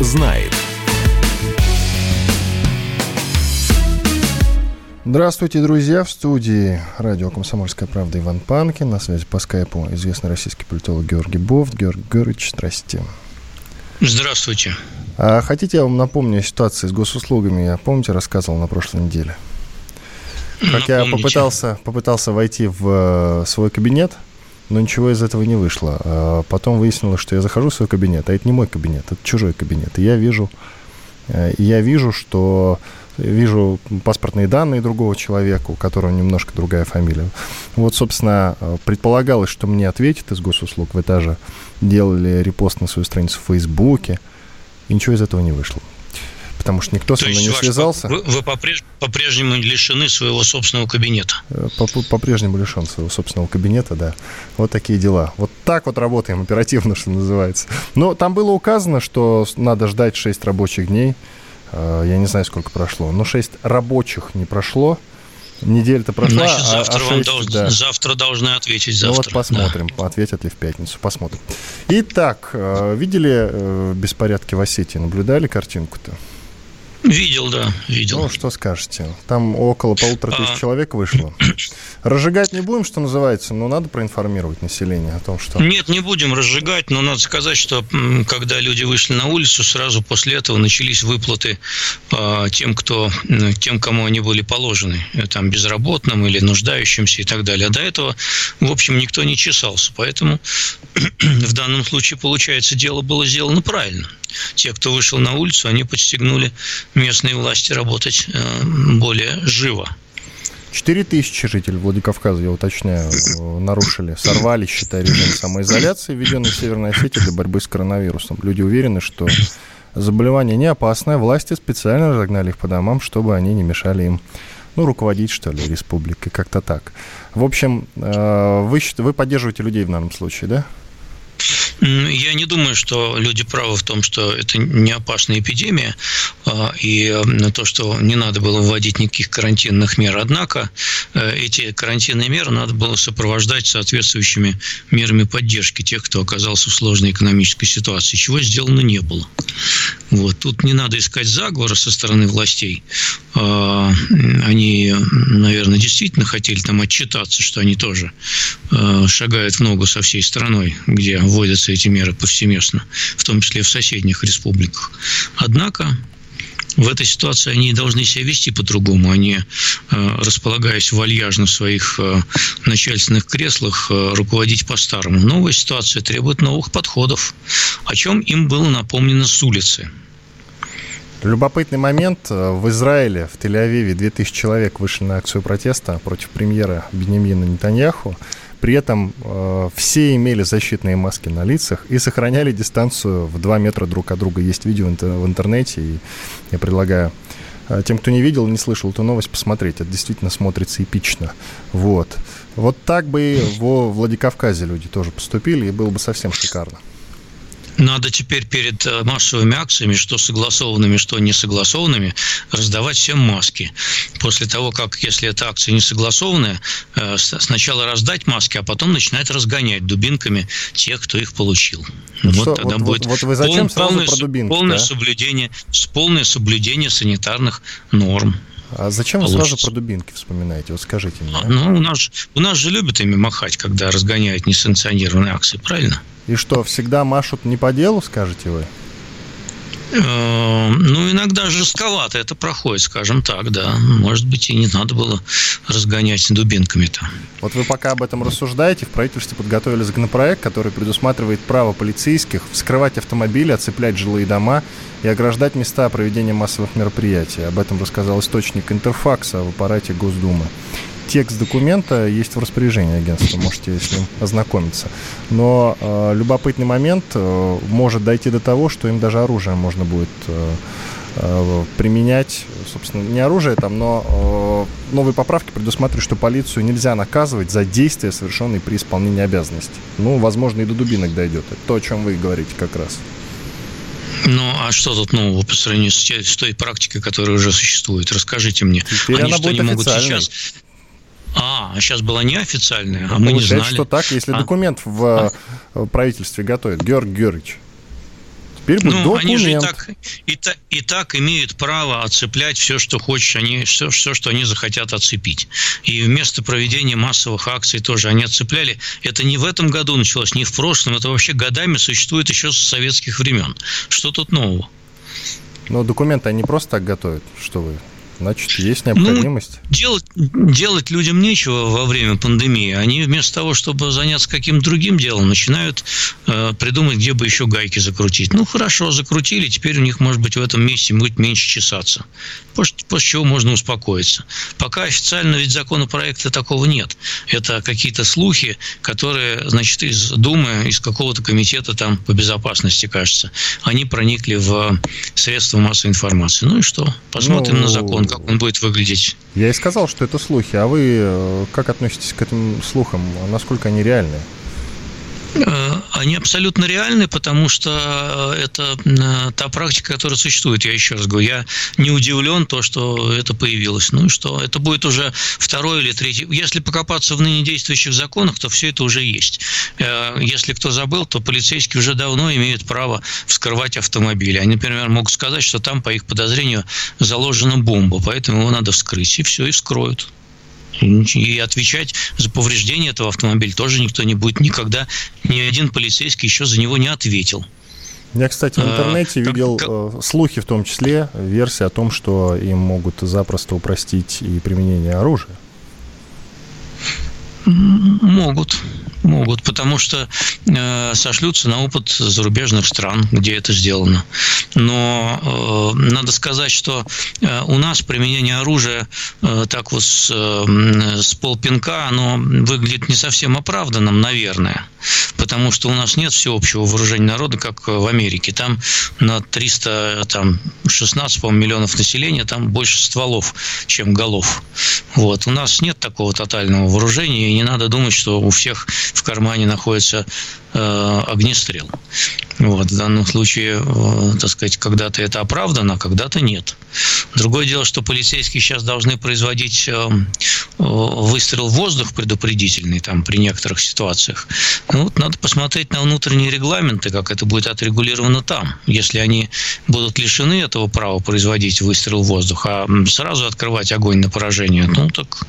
знает. Здравствуйте, друзья! В студии радио «Комсомольская правда» Иван Панкин. На связи по скайпу известный российский политолог Георгий Бофт. Георгий Георгиевич, здрасте. Здравствуйте. А хотите, я вам напомню ситуацию с госуслугами? Я, помните, рассказывал на прошлой неделе? Как Напомните. я попытался, попытался войти в э, свой кабинет, но ничего из этого не вышло. А потом выяснилось, что я захожу в свой кабинет, а это не мой кабинет, это чужой кабинет. И я вижу, э, я вижу, что вижу паспортные данные другого человека, у которого немножко другая фамилия. Вот, собственно, предполагалось, что мне ответит из госуслуг. Вы даже делали репост на свою страницу в Фейсбуке. И ничего из этого не вышло. Потому что никто То со мной не связался. Вы, вы по-прежнему лишены своего собственного кабинета. Э, по-прежнему лишен своего собственного кабинета, да. Вот такие дела. Вот так вот работаем оперативно, что называется. Но там было указано, что надо ждать 6 рабочих дней. Э, я не знаю, сколько прошло. Но 6 рабочих не прошло. Неделя-то прошла, Значит, а завтра, а, а 6, вам должны, да. завтра должны ответить. Завтра. Ну вот посмотрим, да. ответят ли в пятницу, посмотрим. Итак, э, видели беспорядки в Осетии? Наблюдали картинку-то? Видел, да, видел. Ну, что скажете? Там около полутора тысяч а... человек вышло. Разжигать не будем, что называется, но надо проинформировать население о том, что... Нет, не будем разжигать, но надо сказать, что когда люди вышли на улицу, сразу после этого начались выплаты э, тем, кто, тем, кому они были положены, э, там, безработным или нуждающимся и так далее. А до этого, в общем, никто не чесался, поэтому в данном случае, получается, дело было сделано правильно. Те, кто вышел на улицу, они подстегнули местные власти работать э, более живо. Четыре тысячи жителей Владикавказа, я уточняю, нарушили, сорвали, считай, режим самоизоляции, введенный в Северной Осетии для борьбы с коронавирусом. Люди уверены, что заболевание не опасное. Власти специально разогнали их по домам, чтобы они не мешали им ну, руководить, что ли, республикой, как-то так. В общем, э, вы, вы поддерживаете людей в данном случае, да? Я не думаю, что люди правы в том, что это не опасная эпидемия, а, и то, что не надо было вводить никаких карантинных мер. Однако э, эти карантинные меры надо было сопровождать соответствующими мерами поддержки тех, кто оказался в сложной экономической ситуации, чего сделано не было. Вот. Тут не надо искать заговора со стороны властей. А, они, наверное, действительно хотели там отчитаться, что они тоже э, шагают в ногу со всей страной, где вводятся эти меры повсеместно, в том числе в соседних республиках. Однако в этой ситуации они должны себя вести по-другому. Они, э, располагаясь вальяжно в своих э, начальственных креслах, руководить по-старому. Новая ситуация требует новых подходов, о чем им было напомнено с улицы. Любопытный момент. В Израиле, в Тель-Авиве 2000 человек вышли на акцию протеста против премьера Бенемина Нетаньяху. При этом э, все имели защитные маски на лицах и сохраняли дистанцию в 2 метра друг от друга. Есть видео в интернете, и я предлагаю э, тем, кто не видел, не слышал эту новость, посмотреть. Это действительно смотрится эпично. Вот. Вот так бы во Владикавказе люди тоже поступили, и было бы совсем шикарно. Надо теперь перед э, массовыми акциями, что согласованными, что не согласованными, раздавать всем маски. После того, как, если эта акция не согласованная, э, сначала раздать маски, а потом начинать разгонять дубинками тех, кто их получил. Вот, вот тогда вот, будет вот вы зачем пол, полное, сразу про дубинки, полное, да? соблюдение, полное соблюдение санитарных норм. А зачем получится. вы сразу про дубинки вспоминаете? Вот скажите мне. А? Ну, у нас, у нас же любят ими махать, когда разгоняют несанкционированные акции, правильно? И что, всегда машут не по делу, скажете вы? Э, ну, иногда жестковато это проходит, скажем так, да. Может быть, и не надо было разгонять дубинками-то. Вот вы пока об этом рассуждаете, в правительстве подготовили законопроект, который предусматривает право полицейских вскрывать автомобили, оцеплять жилые дома и ограждать места проведения массовых мероприятий. Об этом рассказал источник Интерфакса в аппарате Госдумы текст документа есть в распоряжении агентства, можете с ним ознакомиться. Но э, любопытный момент э, может дойти до того, что им даже оружие можно будет э, э, применять, собственно, не оружие там, но э, новые поправки предусматривают, что полицию нельзя наказывать за действия, совершенные при исполнении обязанностей. Ну, возможно, и до дубинок дойдет. Это то, о чем вы говорите как раз. Ну, а что тут нового по сравнению с, с той практикой, которая уже существует? Расскажите мне. Теперь Они что, не могут сейчас а, сейчас была неофициальная, а мы не знали. что так, если а? документ в а? правительстве готовят. Георг Георгиевич. Теперь будет ну, Они же и так, и, та, и так имеют право отцеплять все, что хочешь, они, все, все, что они захотят отцепить. И вместо проведения массовых акций тоже они отцепляли. Это не в этом году началось, не в прошлом, это вообще годами существует еще с советских времен. Что тут нового? Но документы они просто так готовят, что вы Значит, есть необходимость. Ну, делать, делать людям нечего во время пандемии. Они вместо того, чтобы заняться каким-то другим делом, начинают э, придумать, где бы еще гайки закрутить. Ну, хорошо, закрутили, теперь у них, может быть, в этом месте будет меньше чесаться. После, чего можно успокоиться. Пока официально ведь законопроекта такого нет. Это какие-то слухи, которые, значит, из Думы, из какого-то комитета там по безопасности, кажется, они проникли в средства массовой информации. Ну и что? Посмотрим ну, на закон как он будет выглядеть. Я и сказал, что это слухи. А вы э, как относитесь к этим слухам? Насколько они реальны? Э, они абсолютно реальны, потому что э, это э, та практика, которая существует. Я еще раз говорю, я не удивлен то, что это появилось. Ну и что? Это будет уже второй или третий. Если покопаться в ныне действующих законах, то все это уже есть. Если кто забыл, то полицейские уже давно имеют право вскрывать автомобили. Они, например, могут сказать, что там, по их подозрению, заложена бомба, поэтому его надо вскрыть. И все, и вскроют. И отвечать за повреждение этого автомобиля тоже никто не будет никогда. Ни один полицейский еще за него не ответил. Я, кстати, в а, интернете видел как... слухи, в том числе версия о том, что им могут запросто упростить и применение оружия. Могут могут, потому что э, сошлются на опыт зарубежных стран, где это сделано. Но э, надо сказать, что э, у нас применение оружия э, так вот с, э, с полпинка, оно выглядит не совсем оправданным, наверное. Потому что у нас нет всеобщего вооружения народа, как в Америке. Там на 316 по миллионов населения, там больше стволов, чем голов. Вот. У нас нет такого тотального вооружения, и не надо думать, что у всех в кармане находится э, огнестрел. Вот, в данном случае, э, так сказать, когда-то это оправдано, а когда-то нет. Другое дело, что полицейские сейчас должны производить э, выстрел в воздух предупредительный там, при некоторых ситуациях. Ну, вот надо посмотреть на внутренние регламенты, как это будет отрегулировано там. Если они будут лишены этого права производить выстрел в воздух, а сразу открывать огонь на поражение, ну так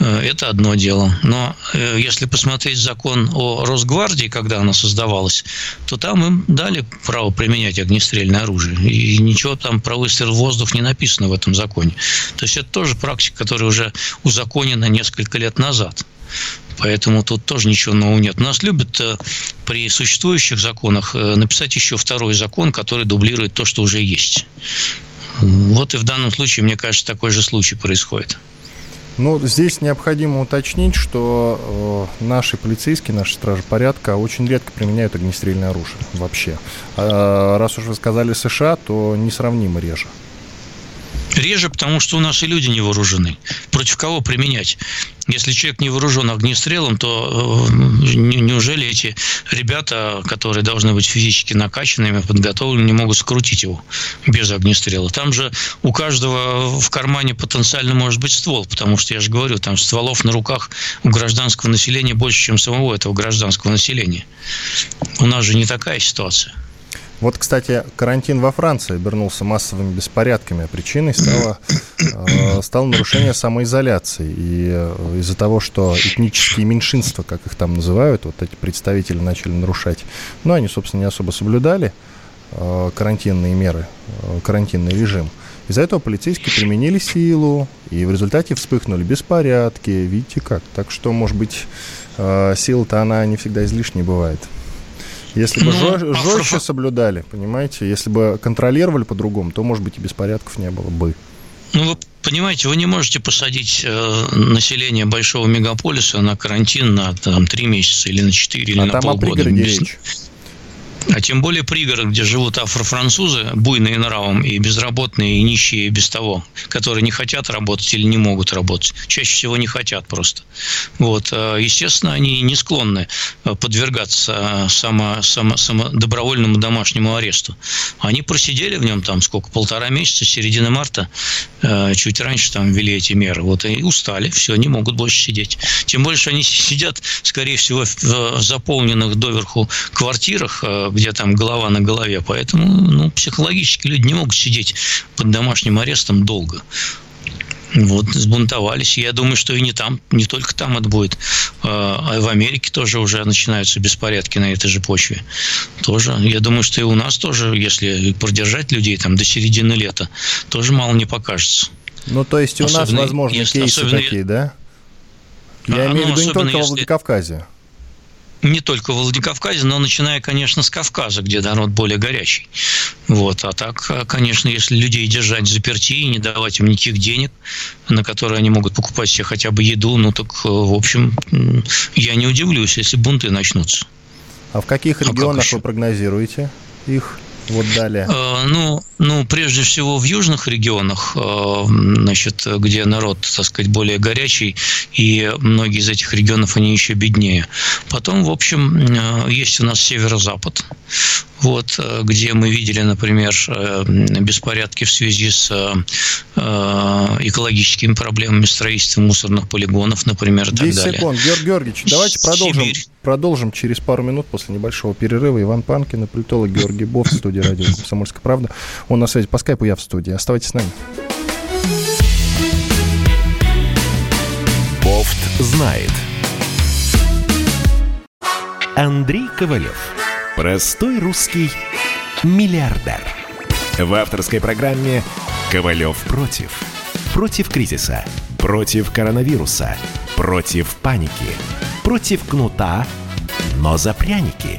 э, это одно дело. Но если посмотреть закон о Росгвардии, когда она создавалась, то там им дали право применять огнестрельное оружие. И ничего там про выстрел в воздух не написано в этом законе. То есть это тоже практика, которая уже узаконена несколько лет назад. Поэтому тут тоже ничего нового нет. Нас любят э, при существующих законах э, написать еще второй закон, который дублирует то, что уже есть. Вот и в данном случае, мне кажется, такой же случай происходит. Ну, здесь необходимо уточнить, что э, наши полицейские, наши стражи порядка очень редко применяют огнестрельное оружие вообще. А, раз уж вы сказали США, то несравнимо реже. Реже, потому что у нас и люди не вооружены. Против кого применять? Если человек не вооружен огнестрелом, то э, неужели эти ребята, которые должны быть физически накачанными, подготовленными, не могут скрутить его без огнестрела? Там же у каждого в кармане потенциально может быть ствол, потому что, я же говорю, там стволов на руках у гражданского населения больше, чем самого этого гражданского населения. У нас же не такая ситуация. Вот, кстати, карантин во Франции обернулся массовыми беспорядками, а причиной стало, э, стало нарушение самоизоляции. И э, из-за того, что этнические меньшинства, как их там называют, вот эти представители начали нарушать, ну, они, собственно, не особо соблюдали э, карантинные меры, карантинный режим. Из-за этого полицейские применили силу, и в результате вспыхнули беспорядки. Видите как? Так что, может быть, э, сила-то она не всегда излишней бывает. Если бы ну, жестче соблюдали, понимаете, если бы контролировали по-другому, то, может быть, и беспорядков не было бы. Ну, вы понимаете, вы не можете посадить э, население большого мегаполиса на карантин на там, 3 месяца или на 4 или а на там полгода. О без, речь. А тем более пригород, где живут афрофранцузы, буйные нравом, и безработные, и нищие без того, которые не хотят работать или не могут работать. Чаще всего не хотят просто. Вот. А, естественно, они не склонны а, подвергаться само, само, само добровольному домашнему аресту. Они просидели в нем там сколько, полтора месяца, середины марта, чуть раньше там ввели эти меры. Вот и устали, все, не могут больше сидеть. Тем более, что они сидят, скорее всего, в заполненных доверху квартирах, где там голова на голове. Поэтому ну, психологически люди не могут сидеть под домашним арестом долго. Вот, сбунтовались. Я думаю, что и не там, не только там это будет, а, а в Америке тоже уже начинаются беспорядки на этой же почве. Тоже. Я думаю, что и у нас тоже, если продержать людей там до середины лета, тоже мало не покажется. Ну, то есть у особенно, нас, возможно, если, кейсы особенно, такие, да? Я а, имею в ну, виду не только если... во Владикавказе не только в Владикавказе, но начиная, конечно, с Кавказа, где народ более горячий. Вот. А так, конечно, если людей держать заперти и не давать им никаких денег, на которые они могут покупать себе хотя бы еду, ну так, в общем, я не удивлюсь, если бунты начнутся. А в каких регионах а вы прогнозируете их? Вот далее. Э, ну, ну, прежде всего в южных регионах, э, значит, где народ, так сказать, более горячий, и многие из этих регионов, они еще беднее. Потом, в общем, э, есть у нас северо-запад, вот, где мы видели, например, беспорядки в связи с экологическими проблемами строительства мусорных полигонов, например, и так далее. секунд, Георгий Георгиевич, давайте продолжим. Сибирь. Продолжим через пару минут после небольшого перерыва. Иван Панкин, политолог Георгий Бов в студии радио «Комсомольская правда». Он на связи по скайпу, я в студии. Оставайтесь с нами. Бофт знает. Андрей Ковалев. Простой русский миллиардер. В авторской программе «Ковалев против». Против кризиса. Против коронавируса. Против паники против кнута, но за пряники.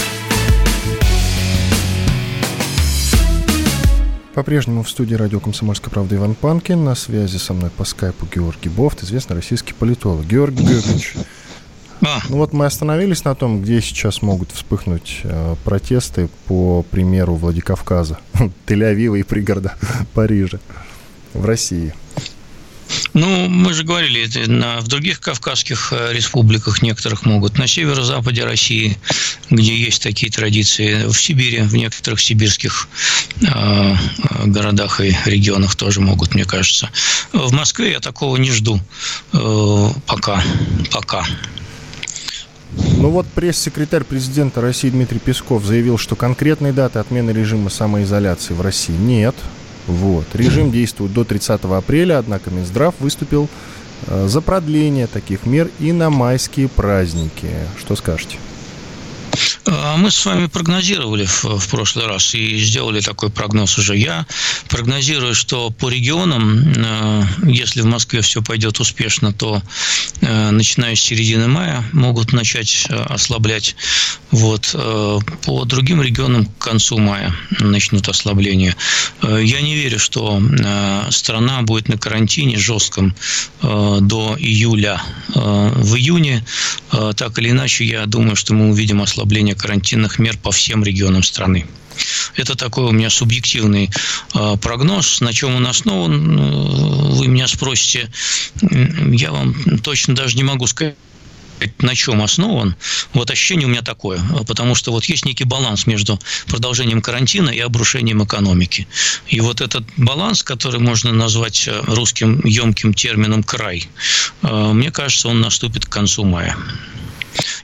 По-прежнему в студии радио «Комсомольская правда» Иван Панкин. На связи со мной по скайпу Георгий Бофт, известный российский политолог. Георгий Георгиевич, а. ну вот мы остановились на том, где сейчас могут вспыхнуть э, протесты по примеру Владикавказа, Тель-Авива и пригорода Парижа в России. Ну, мы же говорили, на, в других кавказских э, республиках некоторых могут, на северо-западе России, где есть такие традиции, в Сибири, в некоторых сибирских э, городах и регионах тоже могут, мне кажется. В Москве я такого не жду э, пока, пока. Ну вот пресс-секретарь президента России Дмитрий Песков заявил, что конкретной даты отмены режима самоизоляции в России нет. Вот. Режим действует до 30 апреля, однако Минздрав выступил э, за продление таких мер и на майские праздники. Что скажете? А мы с вами прогнозировали в, в прошлый раз и сделали такой прогноз уже. Я прогнозирую, что по регионам, э, если в Москве все пойдет успешно, то э, начиная с середины мая могут начать э, ослаблять. Вот. По другим регионам к концу мая начнут ослабление. Я не верю, что страна будет на карантине жестком до июля. В июне, так или иначе, я думаю, что мы увидим ослабление карантинных мер по всем регионам страны. Это такой у меня субъективный э, прогноз. На чем он основан, э, вы меня спросите. Я вам точно даже не могу сказать на чем основан, вот ощущение у меня такое, потому что вот есть некий баланс между продолжением карантина и обрушением экономики. И вот этот баланс, который можно назвать э, русским емким термином «край», мне кажется, он наступит к концу мая.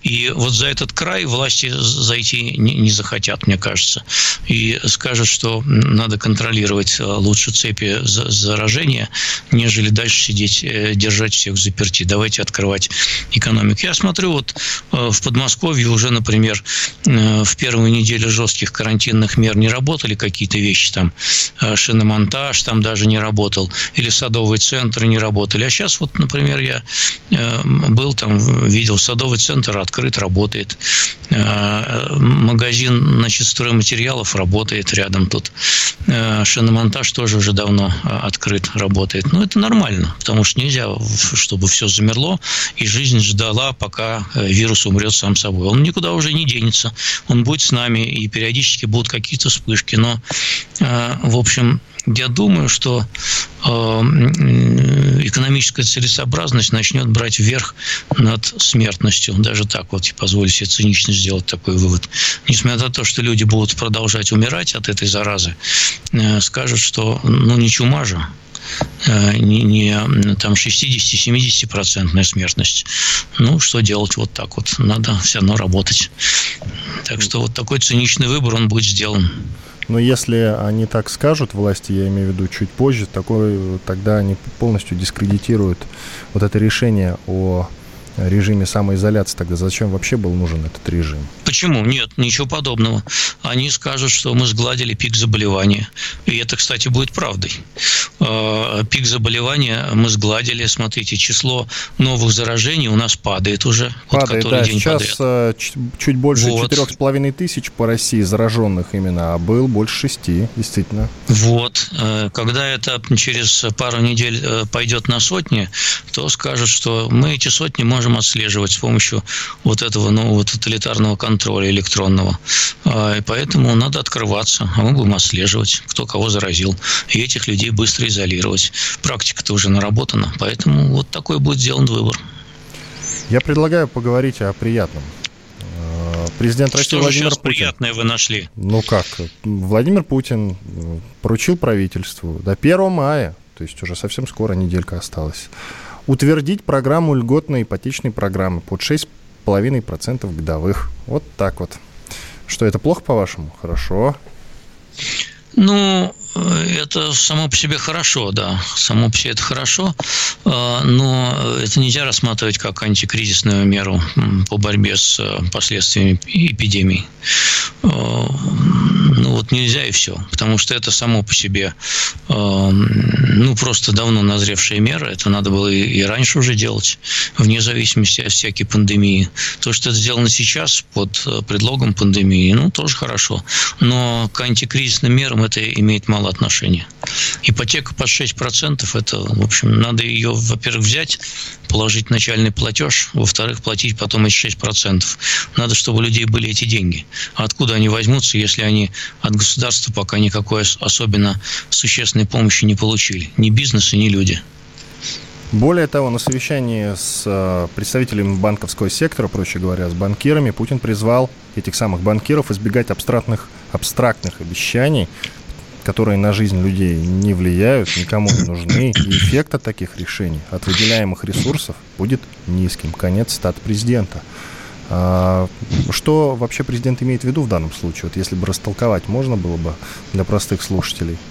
И вот за этот край власти зайти не, не захотят, мне кажется. И скажут, что надо контролировать э, лучше цепи заражения, нежели дальше сидеть, э, держать всех заперти. Давайте открывать экономику. Я смотрю, вот э, в Подмосковье уже, например, в первую неделю жестких карантинных мер не работали какие-то вещи, там шиномонтаж там даже не работал, или садовые центры не работали. А сейчас вот, например, я был там, видел садовый центр открыт, работает. Э, магазин значит, стройматериалов работает рядом тут. Э, шиномонтаж тоже уже давно открыт, работает. Ну, это нормально, потому что нельзя, чтобы все замерло, и жизнь ждала, пока вирус умрет сам собой. Он никуда уже не денется. Он будет с нами, и периодически будут какие-то вспышки. Но, в общем, я думаю, что э, экономическая целесообразность начнет брать вверх над смертностью. Даже так вот, позволю себе цинично сделать такой вывод. Несмотря на то, что люди будут продолжать умирать от этой заразы, э, скажут, что ну не чума же, э, не, не там 60-70% смертность. Ну, что делать вот так вот? Надо все равно работать. Так что вот такой циничный выбор, он будет сделан. Но если они так скажут, власти, я имею в виду чуть позже, такой, тогда они полностью дискредитируют вот это решение о режиме самоизоляции, тогда зачем вообще был нужен этот режим? Почему? Нет, ничего подобного. Они скажут, что мы сгладили пик заболевания. И это, кстати, будет правдой. А, пик заболевания мы сгладили. Смотрите, число новых заражений у нас падает уже. Падает, вот, да. День Сейчас подряд. Э, чуть больше четырех с половиной тысяч по России зараженных именно, а был больше шести, действительно. Вот. Э, когда это через пару недель э, пойдет на сотни, то скажут, что мы эти сотни можем отслеживать с помощью вот этого нового тоталитарного контроля электронного. А, и поэтому надо открываться, а мы будем отслеживать, кто кого заразил. И этих людей быстро изолировать. Практика-то уже наработана, поэтому вот такой будет сделан выбор. Я предлагаю поговорить о приятном. А, президент России Что Владимир Путин. приятное вы нашли? Ну как? Владимир Путин э, поручил правительству до 1 мая, то есть уже совсем скоро неделька осталась, утвердить программу льготной ипотечной программы под 6,5% годовых. Вот так вот. Что, это плохо, по-вашему? Хорошо. Ну, это само по себе хорошо, да. Само по себе это хорошо, а, но это нельзя рассматривать как антикризисную меру по борьбе с э, последствиями эпидемии. Ну вот нельзя и все, потому что это само по себе ну просто давно назревшая мера, это надо было и раньше уже делать, вне зависимости от всякой пандемии. То, что это сделано сейчас под э, предлогом пандемии, ну тоже хорошо, но к антикризисным мерам это имеет мало отношения. Ипотека под 6% это, в общем, надо ее, во-первых, взять, положить начальный платеж, во-вторых, платить потом эти 6%. Надо, чтобы у людей были эти деньги. А откуда они возьмутся, если они от государства пока никакой особенно существенной помощи не получили? Ни бизнес, ни люди. Более того, на совещании с э, представителями банковского сектора, проще говоря, с банкирами, Путин призвал этих самых банкиров избегать абстрактных, абстрактных обещаний, которые на жизнь людей не влияют, никому не нужны, и эффект от таких решений, от выделяемых ресурсов будет низким. Конец стат президента. А, что вообще президент имеет в виду в данном случае? Вот если бы растолковать можно было бы для простых слушателей –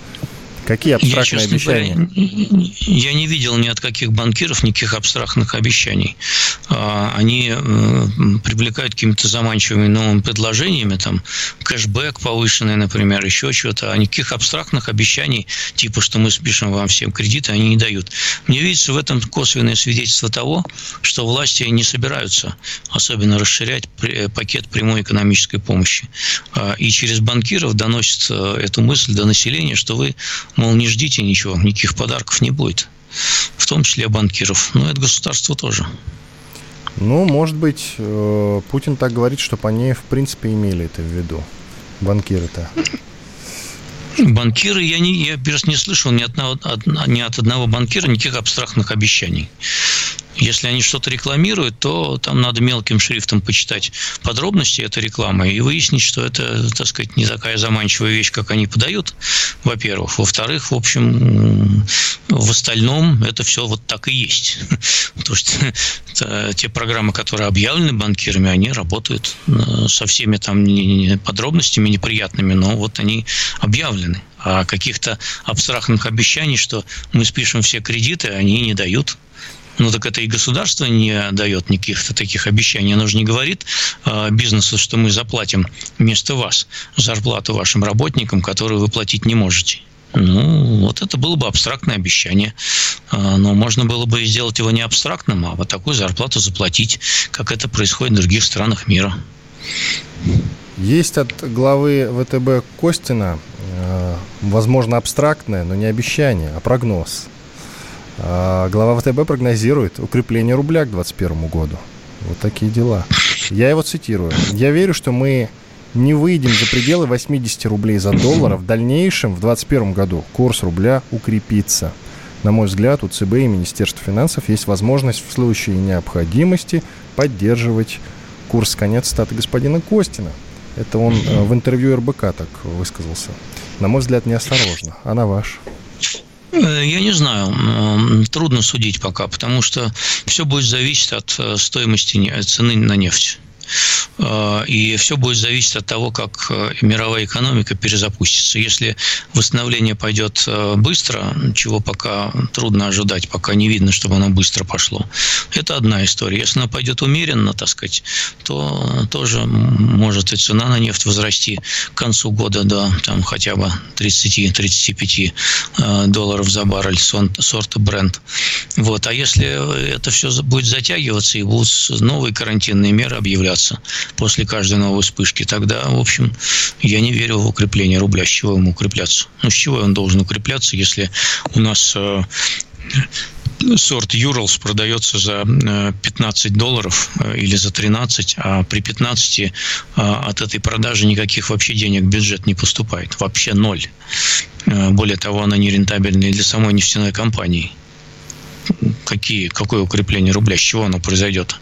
Какие абстрактные я, обещания? Говоря, я не видел ни от каких банкиров никаких абстрактных обещаний. А, они э, привлекают какими-то заманчивыми новыми предложениями, там, кэшбэк повышенный, например, еще что-то. А никаких абстрактных обещаний, типа, что мы спишем вам всем кредиты, они не дают. Мне видится в этом косвенное свидетельство того, что власти не собираются особенно расширять пакет прямой экономической помощи. А, и через банкиров доносят э, эту мысль до населения, что вы Мол, не ждите ничего, никаких подарков не будет. В том числе банкиров. Но это государство тоже. Ну, может быть, э, Путин так говорит, чтобы они, в принципе, имели это в виду. Банкиры-то. Банкиры, я, не, я просто не слышал ни, одного, ни от одного банкира никаких абстрактных обещаний. Если они что-то рекламируют, то там надо мелким шрифтом почитать подробности этой рекламы и выяснить, что это, так сказать, не такая заманчивая вещь, как они подают, во-первых. Во-вторых, в общем, в остальном это все вот так и есть. То есть те программы, которые объявлены банкирами, они работают э, со всеми там подробностями неприятными, но вот они объявлены. А каких-то абстрактных обещаний, что мы спишем все кредиты, они не дают. Ну так это и государство не дает никаких таких обещаний. Оно же не говорит э, бизнесу, что мы заплатим вместо вас зарплату вашим работникам, которую вы платить не можете. Ну, вот это было бы абстрактное обещание. А, но можно было бы сделать его не абстрактным, а вот такую зарплату заплатить, как это происходит в других странах мира. Есть от главы ВТБ Костина, э, возможно, абстрактное, но не обещание, а прогноз. А, глава ВТБ прогнозирует укрепление рубля к 2021 году. Вот такие дела. Я его цитирую. «Я верю, что мы не выйдем за пределы 80 рублей за доллар, а в дальнейшем, в 2021 году, курс рубля укрепится. На мой взгляд, у ЦБ и Министерства финансов есть возможность в случае необходимости поддерживать курс конец статы господина Костина. Это он э, в интервью РБК так высказался. На мой взгляд, неосторожно. А на ваш? Э, я не знаю, трудно судить пока, потому что все будет зависеть от э, стоимости цены на нефть. Э, и все будет зависеть от того, как э, мировая экономика перезапустится. Если восстановление пойдет э, быстро, чего пока трудно ожидать, пока не видно, чтобы оно быстро пошло, это одна история. Если оно пойдет умеренно, так сказать, то тоже может и цена на нефть возрасти к концу года до там, хотя бы 30-35 долларов за баррель сорта бренд. Вот. А если это все будет затягиваться и будут новые карантинные меры объявляться, после каждой новой вспышки, тогда, в общем, я не верю в укрепление рубля. С чего ему укрепляться? Ну, с чего он должен укрепляться, если у нас э, сорт Юралс продается за 15 э, долларов э, или за 13, а при 15 от этой продажи никаких вообще денег в бюджет не поступает. Вообще ноль. Более того, она не рентабельная для самой нефтяной компании. Какие, какое укрепление рубля? С чего оно произойдет?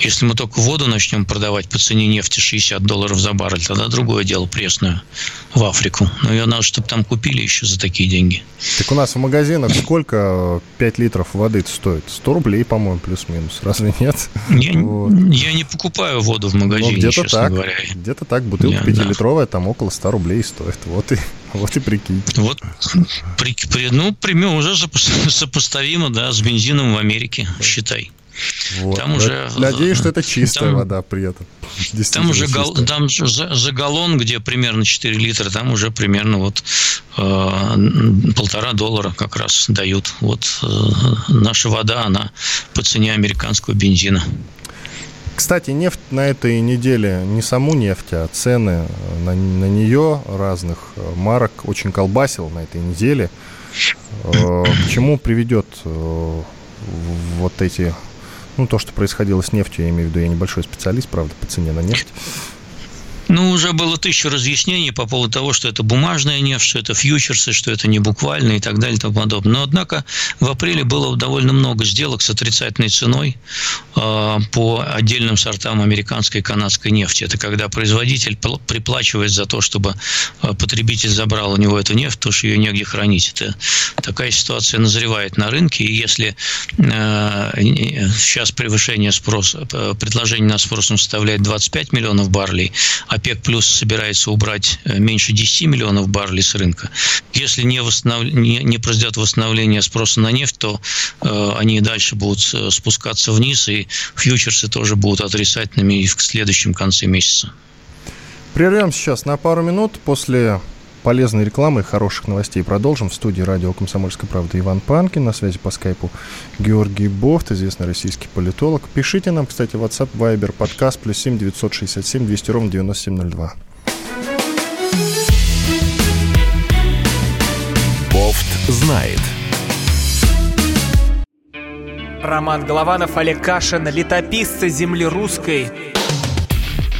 Если мы только воду начнем продавать по цене нефти 60 долларов за баррель, тогда другое дело, пресную, в Африку. Но ее надо, чтобы там купили еще за такие деньги. Так у нас в магазинах сколько 5 литров воды стоит? 100 рублей, по-моему, плюс-минус. Разве нет? Я, вот. я не покупаю воду в магазине, где-то честно так, говоря. Где-то так. Бутылка 5-литровая да. там около 100 рублей стоит. Вот и, вот и прикинь. Вот, при, при, ну, примерно уже сопоставимо, да, с бензином в Америке, считай. Вот. Там уже... Надеюсь, что это чистая там, вода при этом. Там уже гал, там за, за галлон, где примерно 4 литра, там уже примерно вот э, полтора доллара как раз дают. Вот э, наша вода, она по цене американского бензина. Кстати, нефть на этой неделе, не саму нефть, а цены на, на нее разных э, марок очень колбасил на этой неделе. Э, к чему приведет э, вот эти ну, то, что происходило с нефтью, я имею в виду, я небольшой специалист, правда, по цене на нефть. Ну, уже было тысяча разъяснений по поводу того, что это бумажная нефть, что это фьючерсы, что это не буквально и так далее и тому подобное. Но, однако, в апреле было довольно много сделок с отрицательной ценой э, по отдельным сортам американской и канадской нефти. Это когда производитель приплачивает за то, чтобы а, потребитель забрал у него эту нефть, потому что ее негде хранить. Это такая ситуация назревает на рынке, и если э, сейчас превышение спроса, предложение на спрос составляет 25 миллионов баррелей, а ОПЕК плюс собирается убрать э, меньше 10 миллионов баррелей с рынка. Если не, восстанов... не, произойдет восстановление спроса на нефть, то э, они дальше будут э, спускаться вниз, и фьючерсы тоже будут отрицательными в следующем конце месяца. Прервем сейчас на пару минут. После полезной рекламы и хороших новостей продолжим. В студии радио «Комсомольская правда» Иван Панкин. На связи по скайпу Георгий Бофт, известный российский политолог. Пишите нам, кстати, WhatsApp, Viber, подкаст, плюс 7 967 200 ровно 9702. Бофт знает. Роман Голованов, Олег Кашин, летописцы земли русской –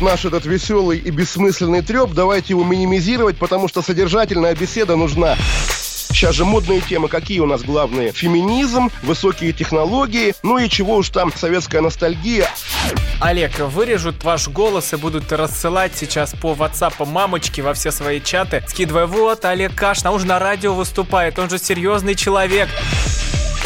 наш этот веселый и бессмысленный треп, давайте его минимизировать, потому что содержательная беседа нужна. Сейчас же модные темы какие у нас главные? Феминизм, высокие технологии, ну и чего уж там, советская ностальгия. Олег, вырежут ваш голос и будут рассылать сейчас по WhatsApp мамочки во все свои чаты, скидывая, вот, Олег Каш, он же на радио выступает, он же серьезный человек.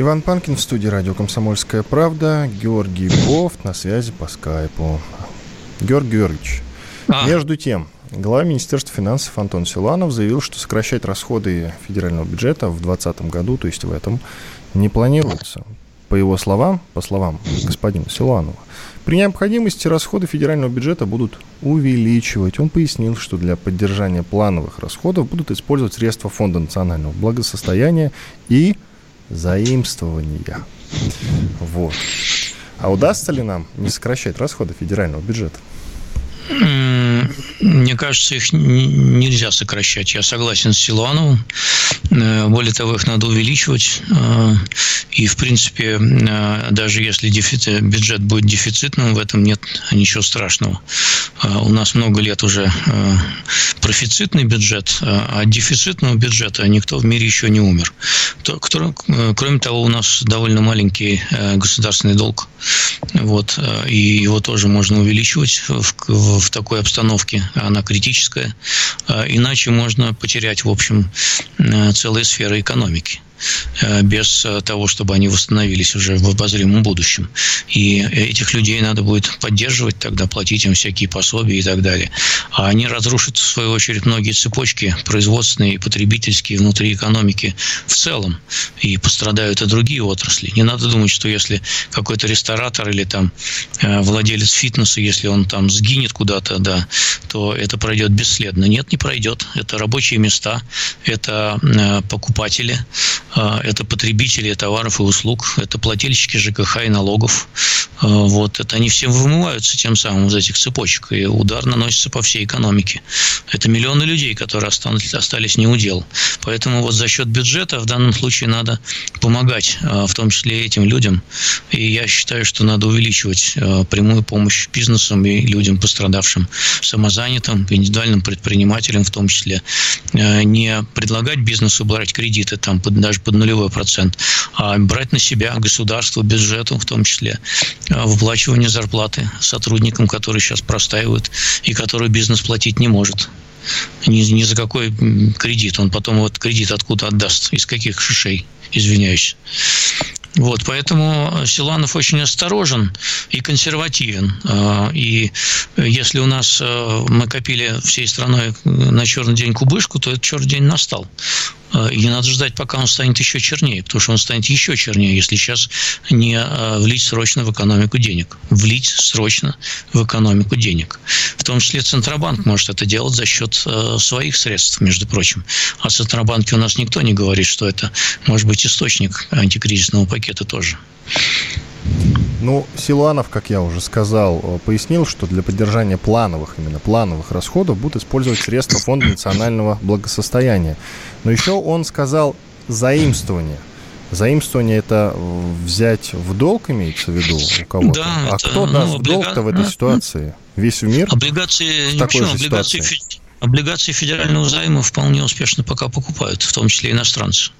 Иван Панкин в студии радио «Комсомольская правда». Георгий Бофт на связи по скайпу. Георгий Георгиевич, а. между тем, глава Министерства финансов Антон Силанов заявил, что сокращать расходы федерального бюджета в 2020 году, то есть в этом, не планируется. По его словам, по словам господина Силанова, при необходимости расходы федерального бюджета будут увеличивать. Он пояснил, что для поддержания плановых расходов будут использовать средства Фонда национального благосостояния и заимствования. Вот. А удастся ли нам не сокращать расходы федерального бюджета? Мне кажется, их нельзя сокращать. Я согласен с Силуановым. Э, более того, их надо увеличивать. Э, и, в принципе, э, даже если дефицит, бюджет будет дефицитным, в этом нет ничего страшного. У нас много лет уже профицитный бюджет, а от дефицитного бюджета никто в мире еще не умер. Кроме того, у нас довольно маленький государственный долг. Вот, и его тоже можно увеличивать в, в такой обстановке, она критическая, а иначе можно потерять, в общем, э, целые сферы экономики. Э, без э, того, чтобы они восстановились уже в обозримом будущем. И этих людей надо будет поддерживать, тогда платить им всякие пособия и так далее. А они разрушат, в свою очередь, многие цепочки производственные и потребительские внутри экономики в целом. И пострадают и другие отрасли. Не надо думать, что если какой-то ресторатор или там э, владелец фитнеса, если он там сгинет куда-то, да, то это пройдет бесследно. Нет, не пройдет. Это рабочие места, это покупатели, это потребители товаров и услуг, это плательщики ЖКХ и налогов. А, вот, это они все вымываются тем самым из этих цепочек, и удар наносится по всей экономике. Это миллионы людей, которые остались не у дел. Поэтому вот за счет бюджета в данном случае надо помогать, а, в том числе этим людям. И я считаю, что надо увеличивать прямую помощь бизнесам и людям, пострадавшим, самозанятым, индивидуальным предпринимателям в том числе. Не предлагать бизнесу брать кредиты там даже под нулевой процент, а брать на себя государство, бюджету в том числе, а, выплачивание зарплаты сотрудникам, которые сейчас простаивают и которые бизнес платить не может. Ни, ни за какой кредит. Он потом вот кредит откуда отдаст, из каких шишей, извиняюсь. Вот, поэтому Силанов очень осторожен и консервативен. А, и если у нас а, мы копили всей страной на черный день кубышку, то этот черный день настал. А, и надо ждать, пока он станет еще чернее, потому что он станет еще чернее, если сейчас не а, влить срочно в экономику денег. Влить срочно в экономику денег. В том числе Центробанк может это делать за счет а, своих средств, между прочим. О Центробанке у нас никто не говорит, что это может быть источник антикризисного пакета тоже. Ну, Силуанов, как я уже сказал, э, пояснил, что для поддержания плановых, именно плановых расходов будут использовать средства Фонда национального благосостояния. Но еще он сказал заимствование. Заимствование это взять в долг имеется в виду у кого-то? Да, а это, кто ну, даст облига... долг-то в этой ситуации? Весь мир? Облигации, в такой же облигации, ситуации? Облигации федерального займа вполне успешно пока покупают, в том числе иностранцы.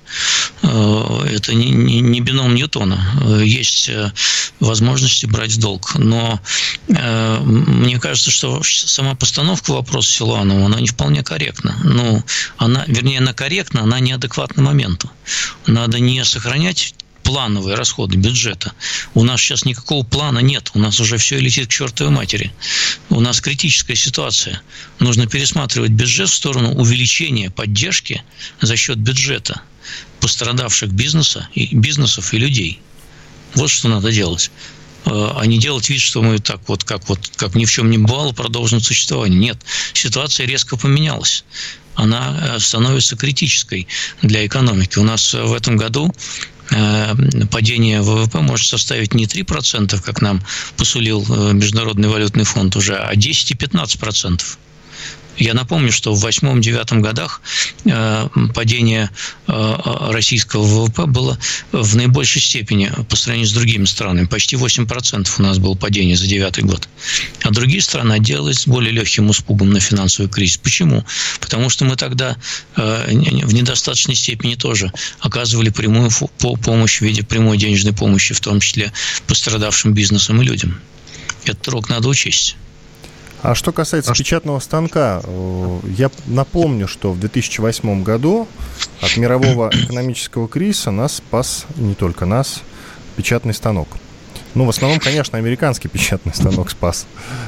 Э, это не, не, бином Ньютона. Э, есть э, возможности брать долг. Но мне кажется, что сама постановка вопроса Силуанова, она не вполне корректна. Ну, она, вернее, она корректна, она неадекватна моменту. Надо не сохранять плановые расходы бюджета. У нас сейчас никакого плана нет. У нас уже все летит к чертовой матери. У нас критическая ситуация. Нужно пересматривать бюджет в сторону увеличения поддержки за счет бюджета пострадавших бизнеса и бизнесов и людей. Вот что надо делать э, а не делать вид, что мы так вот, как вот, как ни в чем не бывало, продолжим существование. Нет, ситуация резко поменялась. Она э, становится критической для экономики. У нас в этом году Э, падение ВВП может составить не 3%, как нам посулил э, Международный валютный фонд уже, а 10 и 15%. Я напомню, что в 2008-2009 годах э, падение э, российского ВВП было в наибольшей степени по сравнению с другими странами. Почти 8% у нас было падение за 2009 год. А другие страны отделались более легким испугом на финансовый кризис. Почему? Потому что мы тогда э, в недостаточной степени тоже оказывали прямую помощь в виде прямой денежной помощи, в том числе пострадавшим бизнесам и людям. Этот урок надо учесть. А что касается а печатного станка, э, я напомню, что в 2008 году от мирового экономического кризиса нас спас, не только нас, печатный станок. Ну, в основном, конечно, американский печатный станок спас.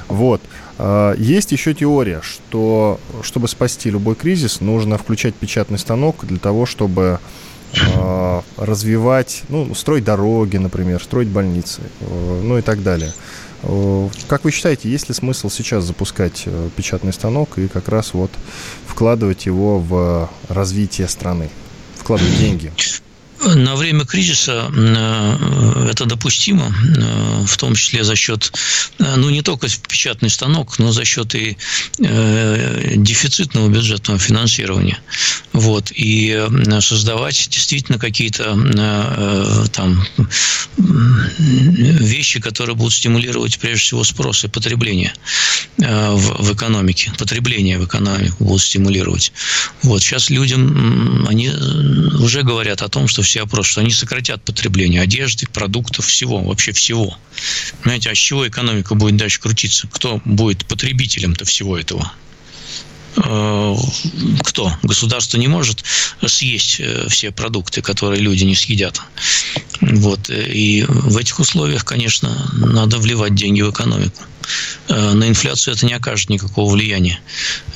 Вот. А, есть еще теория, что чтобы спасти любой кризис, нужно включать печатный станок для того, чтобы а, развивать, ну, строить дороги, например, строить больницы, э, ну и так далее. Э, как вы считаете, есть ли смысл сейчас запускать э, печатный станок и как раз вот вкладывать его в развитие страны, вкладывать деньги? На время кризиса э, это допустимо, э, в том числе за счет, э, ну не только печатный станок, но за счет и дефицитного бюджетного финансирования. Вот, и создавать действительно какие-то там вещи, которые будут стимулировать прежде всего спрос и потребление в, экономике, потребление в экономику будут стимулировать. Вот, сейчас людям, они уже говорят о том, что все опрос, что они сократят потребление одежды, продуктов, всего, вообще всего. Понимаете, а с чего экономика будет дальше крутиться? Кто будет потребителем-то всего этого? Э, кто? Государство не может съесть э, все продукты, которые люди не съедят. Вот. И в этих условиях, конечно, надо вливать деньги в экономику. Э, на инфляцию это не окажет никакого влияния.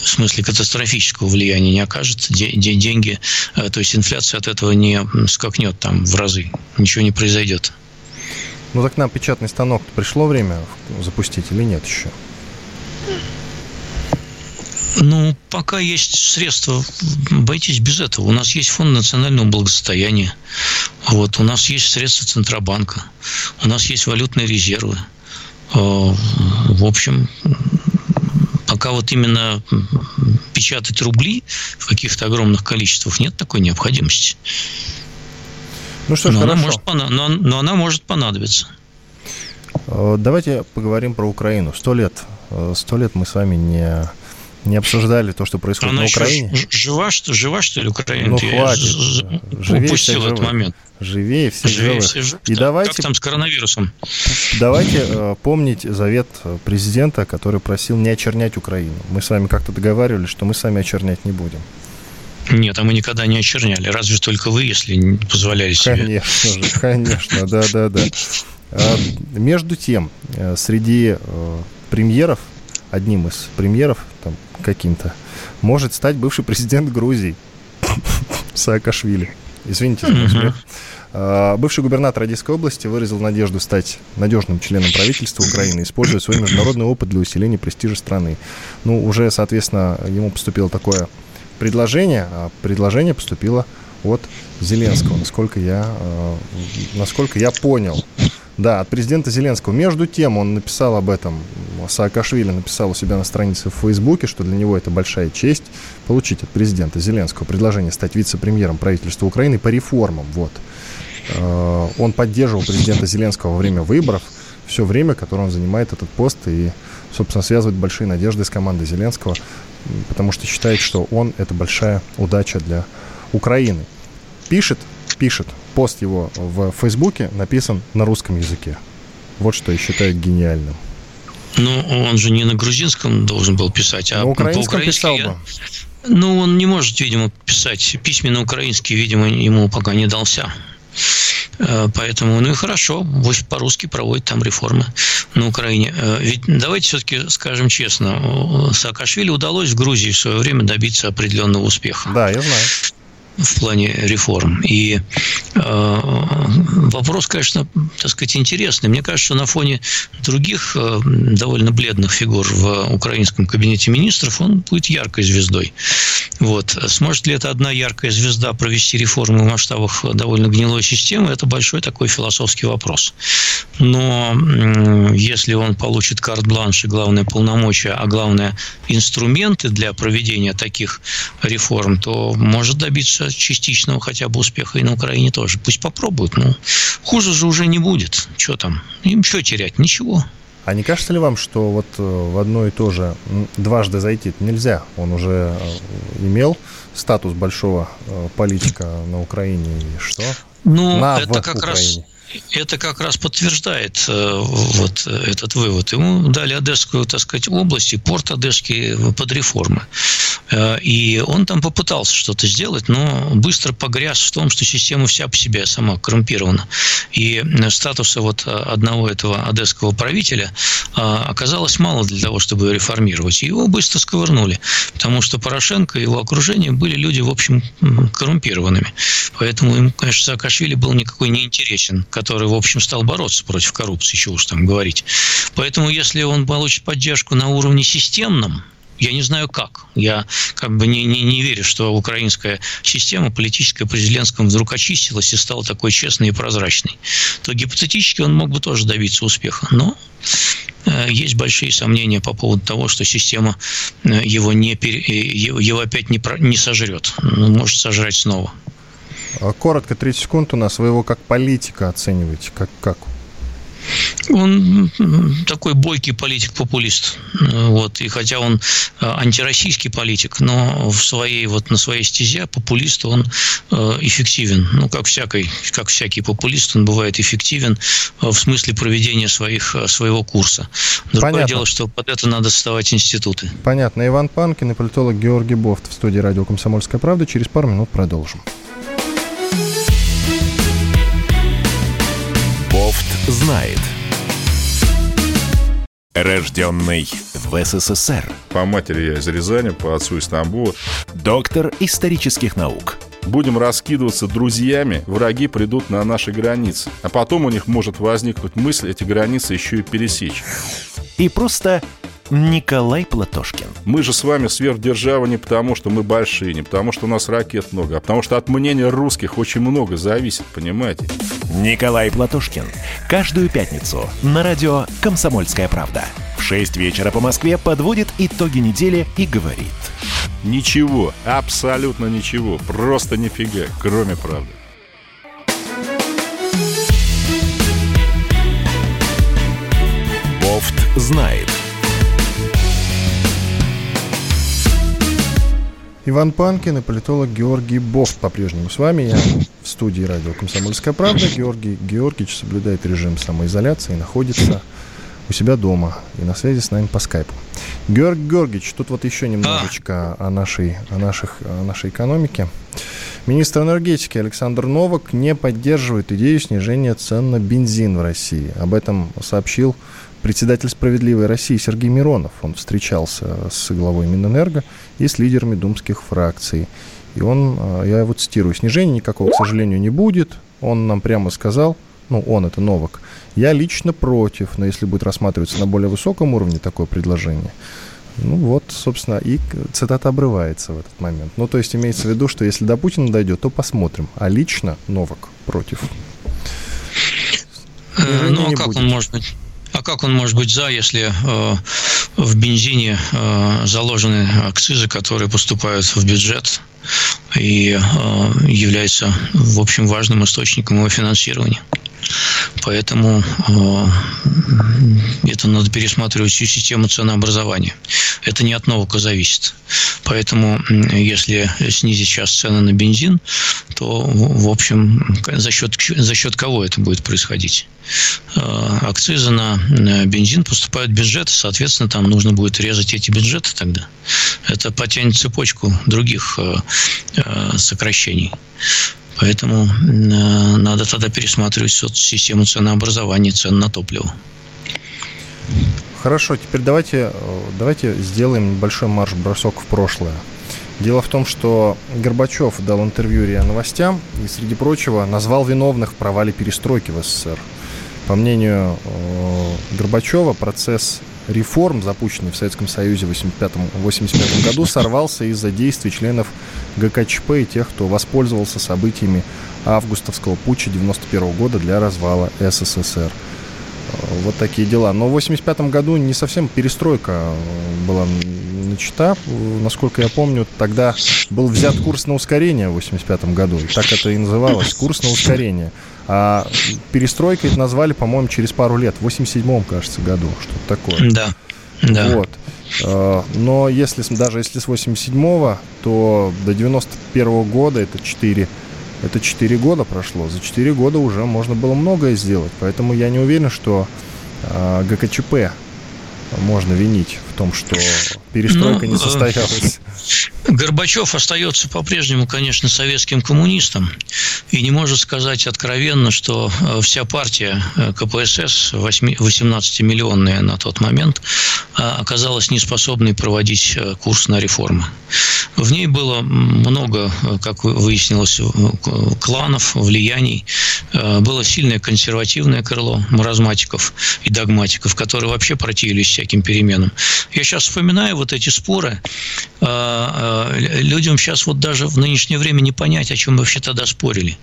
В смысле катастрофического влияния не окажет. Деньги, э, то есть инфляция от этого не скакнет там в разы. Ничего не произойдет. Ну так нам печатный станок пришло время запустить или нет еще? Ну, пока есть средства, обойтись без этого. У нас есть фонд национального благосостояния. Вот, у нас есть средства Центробанка. У нас есть валютные резервы. Э, в общем, пока вот именно печатать рубли в каких-то огромных количествах нет такой необходимости. Ну что ж, но хорошо. Она может, но, но она может понадобиться. Э, давайте поговорим про Украину. Сто лет, э, сто лет мы с вами не не обсуждали то, что происходит Она на Украине. Жива, что, жива, что ли, Украина? Ну, хватит. Живее упустил этот момент. Живее все Живее живы. Все И давайте, как там с коронавирусом? Давайте э, помнить завет президента, который просил не очернять Украину. Мы с вами как-то договаривались, что мы сами очернять не будем. Нет, а мы никогда не очерняли. Разве только вы, если не позволяли себе. Конечно же, конечно, да, да, да. А, между тем, э, среди э, премьеров, одним из премьеров, там, каким-то, может стать бывший президент Грузии Саакашвили. Извините за мой смех. А, бывший губернатор Одесской области выразил надежду стать надежным членом правительства Украины, используя свой международный опыт для усиления престижа страны. Ну, уже, соответственно, ему поступило такое предложение, а предложение поступило от Зеленского, насколько я, а, насколько я понял. Да, от президента Зеленского. Между тем, он написал об этом, Саакашвили написал у себя на странице в Фейсбуке, что для него это большая честь получить от президента Зеленского предложение стать вице-премьером правительства Украины по реформам. Вот. Э, он поддерживал президента Зеленского во время выборов, все время, которое он занимает этот пост, и, собственно, связывает большие надежды с командой Зеленского, потому что считает, что он – это большая удача для Украины. Пишет, пишет пост его в Фейсбуке написан на русском языке. Вот что я считаю гениальным. Ну, он же не на грузинском должен был писать, а на украинском писал бы. Ну, он не может, видимо, писать. Письменно украинский, видимо, ему пока не дался. Э, поэтому, ну и хорошо, пусть по-русски проводит там реформы на Украине. Э, ведь давайте все-таки скажем честно, Саакашвили удалось в Грузии в свое время добиться определенного успеха. Да, я знаю в плане реформ. И э, вопрос, конечно, так сказать, интересный. Мне кажется, на фоне других э, довольно бледных фигур в украинском кабинете министров он будет яркой звездой. Вот. Сможет ли эта одна яркая звезда провести реформы в масштабах довольно гнилой системы, это большой такой философский вопрос. Но если он получит карт-бланш и главное полномочия, а главное инструменты для проведения таких реформ, то может добиться частичного хотя бы успеха и на Украине тоже. Пусть попробуют, но хуже же уже не будет. Что там? Им что терять? Ничего. А не кажется ли вам, что вот э, в одно и то же дважды зайти нельзя? Он уже э, имел статус большого э, политика на Украине и что? Ну, на это как Украине. раз это как раз подтверждает э, вот этот вывод. Ему дали Одесскую, так сказать, область и порт Одесский под реформы. Э, и он там попытался что-то сделать, но быстро погряз в том, что система вся по себе сама коррумпирована. И статуса вот одного этого одесского правителя оказалось мало для того, чтобы реформировать. И его быстро сковырнули, потому что Порошенко и его окружение были люди, в общем, коррумпированными. Поэтому ему, конечно, Саакашвили был никакой не интересен, который, в общем, стал бороться против коррупции, чего уж там говорить. Поэтому, если он получит поддержку на уровне системном, я не знаю как. Я как бы не, не, не верю, что украинская система политическая, президентская вдруг очистилась и стала такой честной и прозрачной. То гипотетически он мог бы тоже добиться успеха. Но э, есть большие сомнения по поводу того, что система э, его, не, э, его опять не, не сожрет. Может сожрать снова. А коротко, 30 секунд у нас. Вы его как политика оцениваете? Как, как? Он такой бойкий политик-популист. Вот. И хотя он э, антироссийский политик, но в своей, вот, на своей стезе популист он э, эффективен. Ну, как, всякий, как всякий популист, он бывает эффективен э, в смысле проведения своих, своего курса. Другое Понятно. дело, что под это надо создавать институты. Понятно. Иван Панкин и политолог Георгий Бофт в студии радио «Комсомольская правда». Через пару минут продолжим. Знает. Рожденный в СССР. По матери я из Рязани, по отцу из Тамбова. Доктор исторических наук. Будем раскидываться друзьями, враги придут на наши границы. А потом у них может возникнуть мысль эти границы еще и пересечь. И просто Николай Платошкин. Мы же с вами сверхдержава не потому, что мы большие, не потому, что у нас ракет много, а потому что от мнения русских очень много зависит, понимаете? Николай Платошкин. Каждую пятницу на радио «Комсомольская правда». В 6 вечера по Москве подводит итоги недели и говорит. Ничего, абсолютно ничего, просто нифига, кроме правды. Бофт знает. Иван Панкин и политолог Георгий Бофт по-прежнему с вами. Я в студии радио «Комсомольская правда». Георгий Георгиевич соблюдает режим самоизоляции и находится у себя дома и на связи с нами по скайпу. Георгий Георгиевич, тут вот еще немножечко о нашей, о, наших, о нашей экономике. Министр энергетики Александр Новак не поддерживает идею снижения цен на бензин в России. Об этом сообщил председатель «Справедливой России» Сергей Миронов. Он встречался с главой Минэнерго и с лидерами думских фракций. И он, а, я его цитирую, «Снижения никакого, к сожалению, не будет». Он нам прямо сказал, ну, он, это Новак, «Я лично против, но если будет рассматриваться на более высоком уровне такое предложение, ну вот, собственно, и цитата обрывается в этот момент. Ну, то есть имеется в виду, что если до Путина дойдет, то посмотрим. А лично Новак против. Э, ну, а как будет. он может быть? А как он может быть за, если э, в бензине э, заложены акцизы, которые поступают в бюджет и э, являются, в общем, важным источником его финансирования? Поэтому э, это надо пересматривать всю систему ценообразования. Это не от Новака зависит. Поэтому, если снизить сейчас цены на бензин, то, в общем, за счет, за счет кого это будет происходить? Э, акцизы на бензин поступают в бюджет, соответственно, там нужно будет резать эти бюджеты тогда. Это потянет цепочку других э, сокращений. Поэтому надо тогда пересматривать систему ценообразования, цен на топливо. Хорошо, теперь давайте, давайте сделаем небольшой марш-бросок в прошлое. Дело в том, что Горбачев дал интервью РИА Новостям и, среди прочего, назвал виновных в провале перестройки в СССР. По мнению Горбачева, процесс реформ, запущенный в Советском Союзе в 1985 году, сорвался из-за действий членов ГКЧП и тех, кто воспользовался событиями августовского путча 1991 года для развала СССР. Вот такие дела. Но в 1985 году не совсем перестройка была начата. Насколько я помню, тогда был взят курс на ускорение в 1985 году. И так это и называлось, курс на ускорение. А перестройкой это назвали, по-моему, через пару лет, в 87-м, кажется, году, что-то такое. Да. Да. Вот. А, но если, даже если с 87-го, то до 91 -го года это 4 Это 4 года прошло. За 4 года уже можно было многое сделать. Поэтому я не уверен, что э, ГКЧП можно винить в том, что перестройка ну, не состоялась. Горбачев остается по-прежнему, конечно, советским коммунистом и не может сказать откровенно, что э, вся партия э, КПСС, 18-миллионная на тот момент, э, оказалась неспособной проводить курс на реформы. В ней было много, как выяснилось, кланов, влияний. Было сильное консервативное крыло маразматиков и догматиков, которые вообще противились всяким переменам. Я сейчас вспоминаю вот эти споры Э, людям сейчас вот даже в нынешнее время не понять, о чем вообще тогда спорили.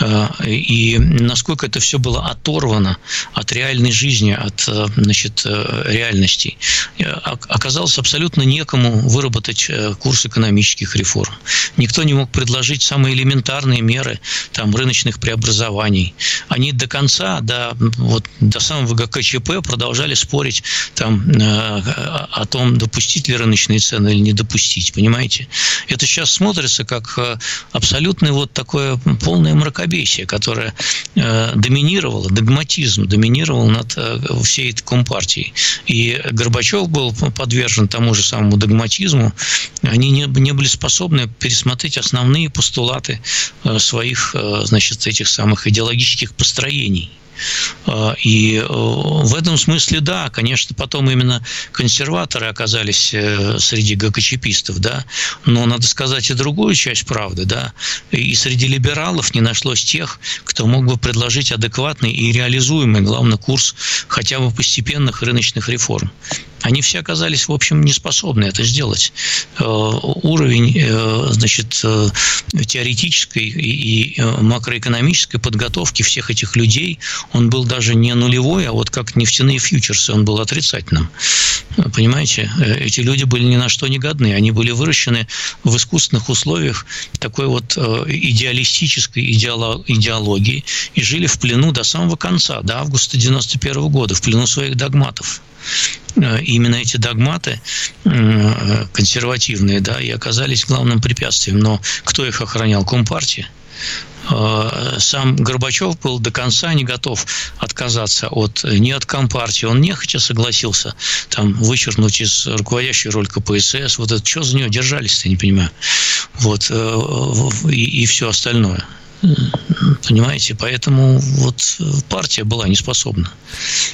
Э, и насколько это все было оторвано от реальной жизни, от э, значит, реальностей. Оказалось абсолютно некому выработать курс экономических реформ. Никто не мог предложить самые элементарные меры там, рыночных преобразований. Они до конца, до, вот, до самого ГКЧП продолжали спорить там, о том, допустить ли рыночные цены или не допустить понимаете? Это сейчас смотрится как э, абсолютное вот такое полное мракобесие, которое э, доминировало, догматизм доминировал над э, всей этой компартией. И Горбачев был подвержен тому же самому догматизму. Они не, не были способны пересмотреть основные постулаты своих, значит, этих самых идеологических построений. А, и э, в этом смысле, да, конечно, потом именно консерваторы оказались э, среди ГКЧПистов, да, но надо сказать и другую часть правды, да, и среди либералов не нашлось тех, кто мог бы предложить адекватный и реализуемый, главный курс хотя бы постепенных рыночных реформ. Они все оказались, в общем, не способны это сделать. Э, уровень, э, значит, э, теоретической и макроэкономической подготовки всех этих людей, он был даже не нулевой, а вот как нефтяные фьючерсы, он был отрицательным. Понимаете, эти люди были ни на что не годны. Они были выращены в искусственных условиях такой вот идеалистической идеологии и жили в плену до самого конца, до августа 91 года, в плену своих догматов. Э, именно эти догматы э, консервативные, да, и оказались главным препятствием. Но кто их охранял? Компартия. Э, сам Горбачев был до конца не готов отказаться от, не от Компартии. Он нехотя согласился там вычеркнуть из руководящей роль КПСС. Вот это что за него держались-то, не понимаю. Вот, и, и все остальное. Понимаете, поэтому вот партия была не способна.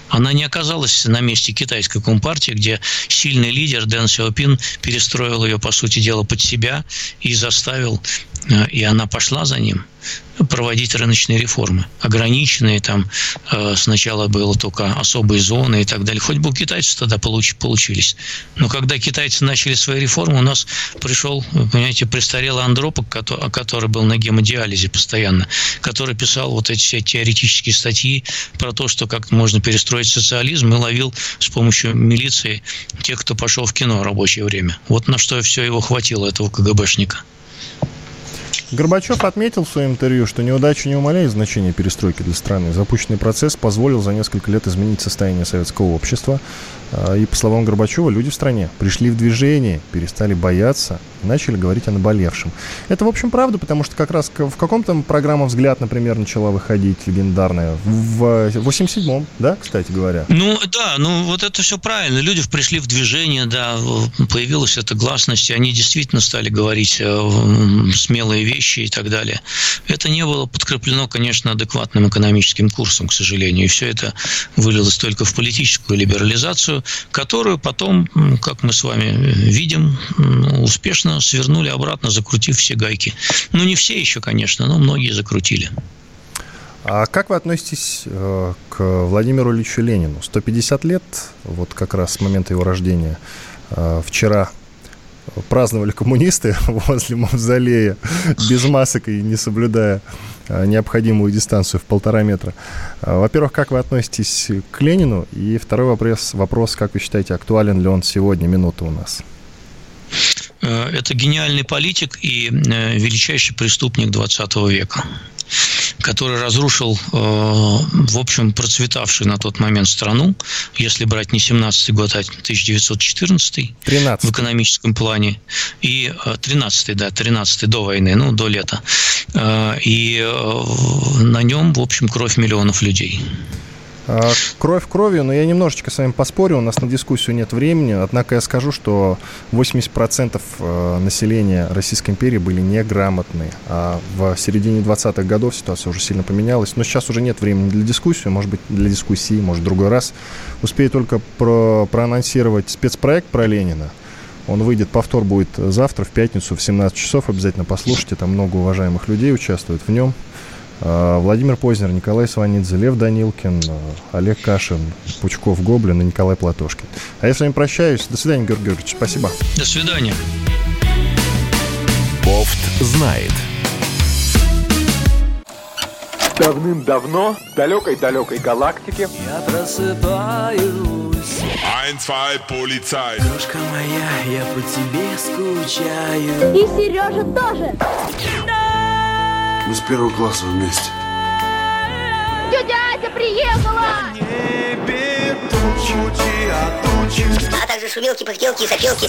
Она не оказалась на месте китайской компартии, где сильный лидер Дэн Сяопин перестроил ее, по сути дела, под себя и заставил, э, и она пошла за ним проводить рыночные реформы. Ограниченные там э, сначала было только особые зоны и так далее. Хоть бы у китайцев тогда получ, получились. Но когда китайцы начали свои реформы, у нас пришел, понимаете, престарелый андропок, который, который был на гемодиализе постоянно, который писал вот эти все теоретические статьи про то, что как можно перестроить социализм и ловил с помощью милиции тех, кто пошел в кино в рабочее время. Вот на что все его хватило, этого КГБшника. Горбачев отметил в своем интервью, что неудача не умаляет значения перестройки для страны. Запущенный процесс позволил за несколько лет изменить состояние советского общества. А, и, по словам Горбачева, люди в стране пришли в движение, перестали бояться, начали говорить о наболевшем. Это, в общем, правда, потому что как раз в каком-то программа «Взгляд», например, начала выходить легендарная. В 87-м, да, кстати говоря? Ну, да, ну вот это все правильно. Люди пришли в движение, да, появилась эта гласность, и они действительно стали говорить э, смелые вещи и так далее. Это не было подкреплено, конечно, адекватным экономическим курсом, к сожалению. И все это вылилось только в политическую либерализацию, которую потом, как мы с вами видим, успешно свернули обратно, закрутив все гайки. Ну, не все еще, конечно, но многие закрутили. А как вы относитесь э, к Владимиру Ильичу Ленину? 150 лет, вот как раз с момента его рождения. Э, вчера праздновали коммунисты возле мавзолея без масок и не соблюдая э, необходимую дистанцию в полтора метра. Во-первых, как вы относитесь к Ленину? И второй вопрос, вопрос, как вы считаете, актуален ли он сегодня? Минута у нас. Э, это гениальный политик и э, величайший преступник 20 века. Который разрушил, в общем, процветавшую на тот момент страну, если брать не 17 год, а 1914 13. в экономическом плане, и 13 да, 13 до войны, ну, до лета. И на нем, в общем, кровь миллионов людей. А, кровь кровью, но я немножечко с вами поспорю, у нас на дискуссию нет времени, однако я скажу, что 80% э, населения Российской империи были неграмотны, а в середине 20-х годов ситуация уже сильно поменялась, но сейчас уже нет времени для дискуссии, может быть, для дискуссии, может, в другой раз. Успею только про проанонсировать спецпроект про Ленина, он выйдет, повтор будет завтра, в пятницу, в 17 часов. Обязательно послушайте, там много уважаемых людей участвует в нем. А, Владимир Познер, Николай Сванидзе, Лев Данилкин, а, Олег Кашин, Пучков Гоблин и Николай Платошкин. А я с вами прощаюсь. До свидания, Георгий Георгиевич. Спасибо. До свидания. Бофт знает. Давным-давно в далекой-далекой галактике Я просыпаюсь Ein, zwei, полицай Дружка моя, я по тебе скучаю И Сережа тоже мы с первого класса вместе. Тетя Ася приехала! небе тучи, а тучи. А также шумелки, пыхтелки и сопелки.